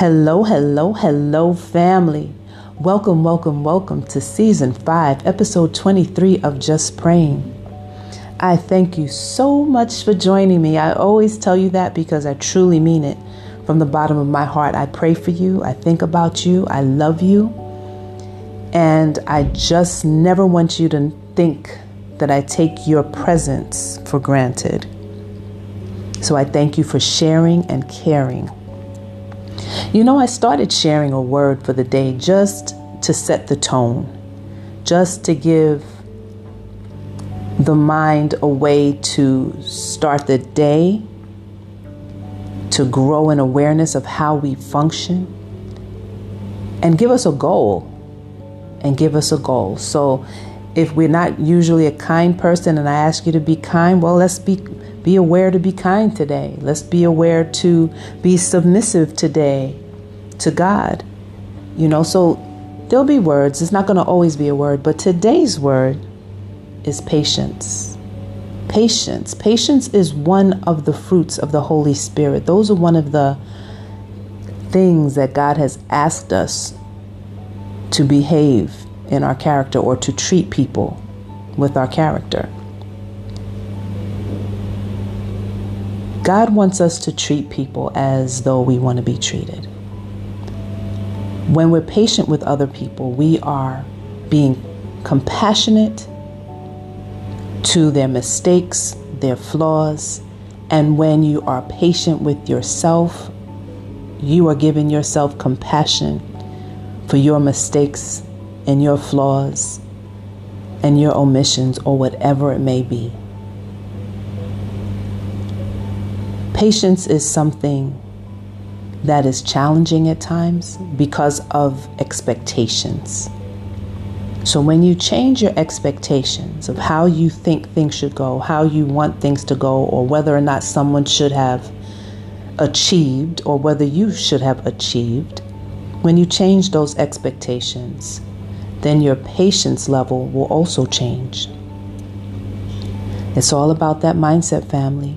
Hello, hello, hello, family. Welcome, welcome, welcome to season 5, episode 23 of Just Praying. I thank you so much for joining me. I always tell you that because I truly mean it. From the bottom of my heart, I pray for you, I think about you, I love you, and I just never want you to think that I take your presence for granted. So I thank you for sharing and caring. You know, I started sharing a word for the day just to set the tone, just to give the mind a way to start the day, to grow in awareness of how we function, and give us a goal. And give us a goal. So, if we're not usually a kind person and I ask you to be kind, well, let's be be aware to be kind today. Let's be aware to be submissive today to God. You know, so there'll be words. It's not going to always be a word, but today's word is patience. Patience. Patience is one of the fruits of the Holy Spirit. Those are one of the things that God has asked us to behave in our character or to treat people with our character. God wants us to treat people as though we want to be treated. When we're patient with other people, we are being compassionate to their mistakes, their flaws, and when you are patient with yourself, you are giving yourself compassion for your mistakes and your flaws and your omissions or whatever it may be. Patience is something that is challenging at times because of expectations. So, when you change your expectations of how you think things should go, how you want things to go, or whether or not someone should have achieved, or whether you should have achieved, when you change those expectations, then your patience level will also change. It's all about that mindset, family.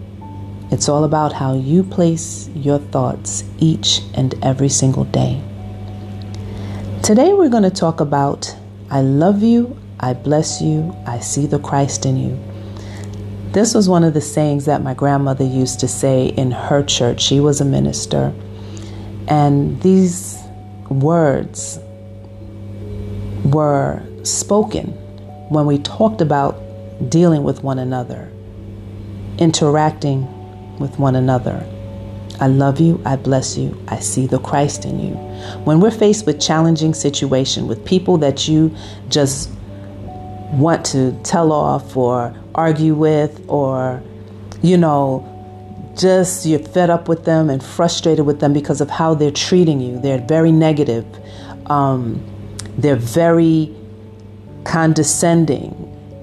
It's all about how you place your thoughts each and every single day. Today, we're going to talk about I love you, I bless you, I see the Christ in you. This was one of the sayings that my grandmother used to say in her church. She was a minister. And these words were spoken when we talked about dealing with one another, interacting with one another. I love you, I bless you, I see the Christ in you. When we're faced with challenging situation with people that you just want to tell off or argue with or you know just you're fed up with them and frustrated with them because of how they're treating you. They're very negative. Um, they're very condescending.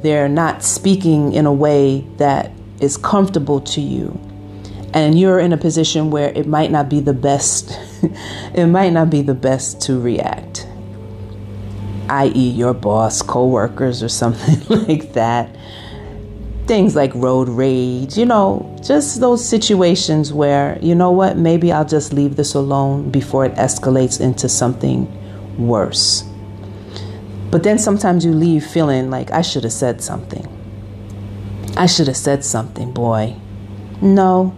They're not speaking in a way that is comfortable to you and you're in a position where it might not be the best it might not be the best to react i.e. your boss co-workers or something like that. Things like road rage you know just those situations where you know what maybe i'll just leave this alone before it escalates into something worse. But then sometimes you leave feeling like i should have said something. I should have said something boy. No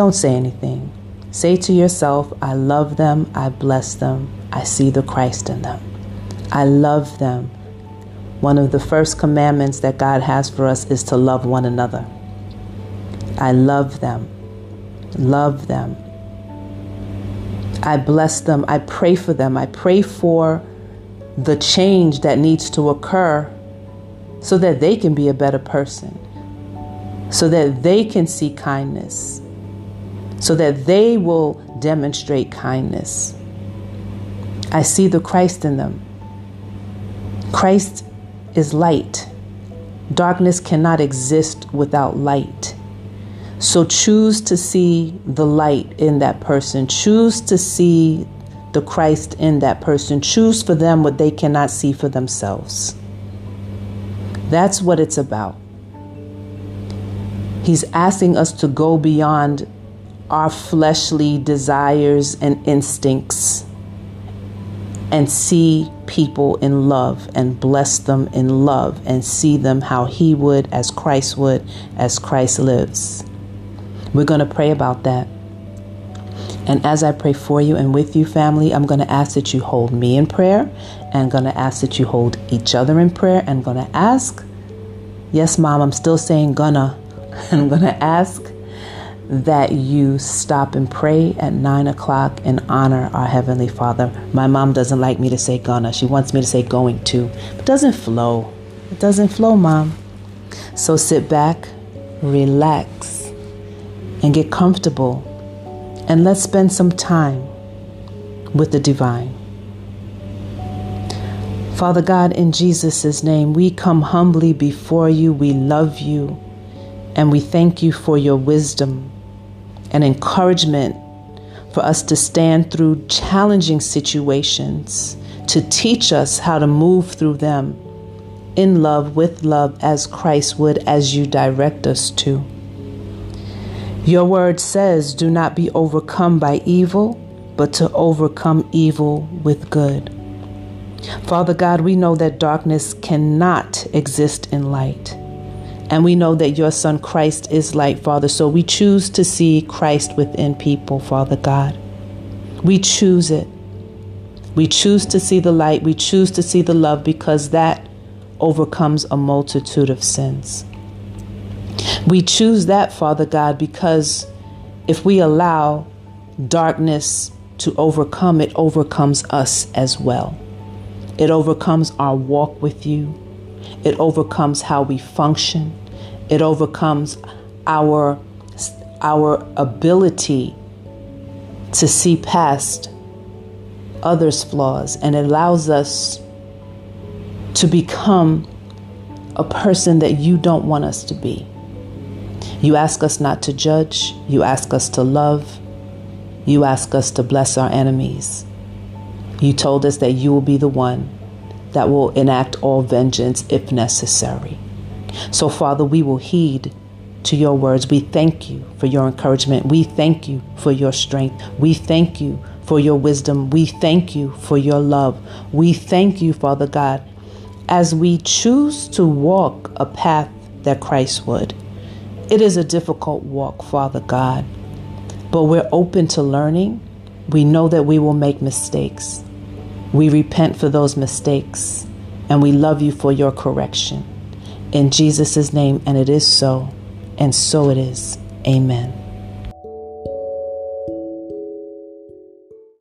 don't say anything. Say to yourself, I love them, I bless them, I see the Christ in them. I love them. One of the first commandments that God has for us is to love one another. I love them. Love them. I bless them. I pray for them. I pray for the change that needs to occur so that they can be a better person, so that they can see kindness, so that they will demonstrate kindness. I see the Christ in them. Christ is light. Darkness cannot exist without light. So choose to see the light in that person. Choose to see the Christ in that person. Choose for them what they cannot see for themselves. That's what it's about. He's asking us to go beyond our fleshly desires and instincts and see people in love and bless them in love and see them how He would, as Christ would, as Christ lives. We're going to pray about that. And as I pray for you and with you, family, I'm going to ask that you hold me in prayer and going to ask that you hold each other in prayer and going to ask, yes, mom, I'm still saying gonna. I'm going to ask that you stop and pray at nine o'clock and honor our Heavenly Father. My mom doesn't like me to say gonna, she wants me to say going to. It doesn't flow. It doesn't flow, mom. So sit back, relax, and get comfortable, and let's spend some time with the divine. Father God, in Jesus' name, we come humbly before you. We love you and we thank you for your wisdom and encouragement for us to stand through challenging situations, to teach us how to move through them in love, with love, as Christ would, as you direct us to. Your word says, Do not be overcome by evil, but to overcome evil with good. Father God, we know that darkness cannot exist in light. And we know that your Son Christ is light, Father. So we choose to see Christ within people, Father God. We choose it. We choose to see the light. We choose to see the love because that overcomes a multitude of sins. We choose that, Father God, because if we allow darkness to overcome, it overcomes us as well. It overcomes our walk with you. It overcomes how we function. It overcomes our our ability to see past others' flaws and it allows us to become a person that you don't want us to be. You ask us not to judge, you ask us to love, you ask us to bless our enemies. You told us that you will be the one that will enact all vengeance if necessary. So, Father, we will heed to your words. We thank you for your encouragement. We thank you for your strength. We thank you for your wisdom. We thank you for your love. We thank you, Father God, as we choose to walk a path that Christ would. It is a difficult walk, Father God, but we're open to learning. We know that we will make mistakes. We repent for those mistakes and we love you for your correction. In Jesus' name, and it is so, and so it is. Amen.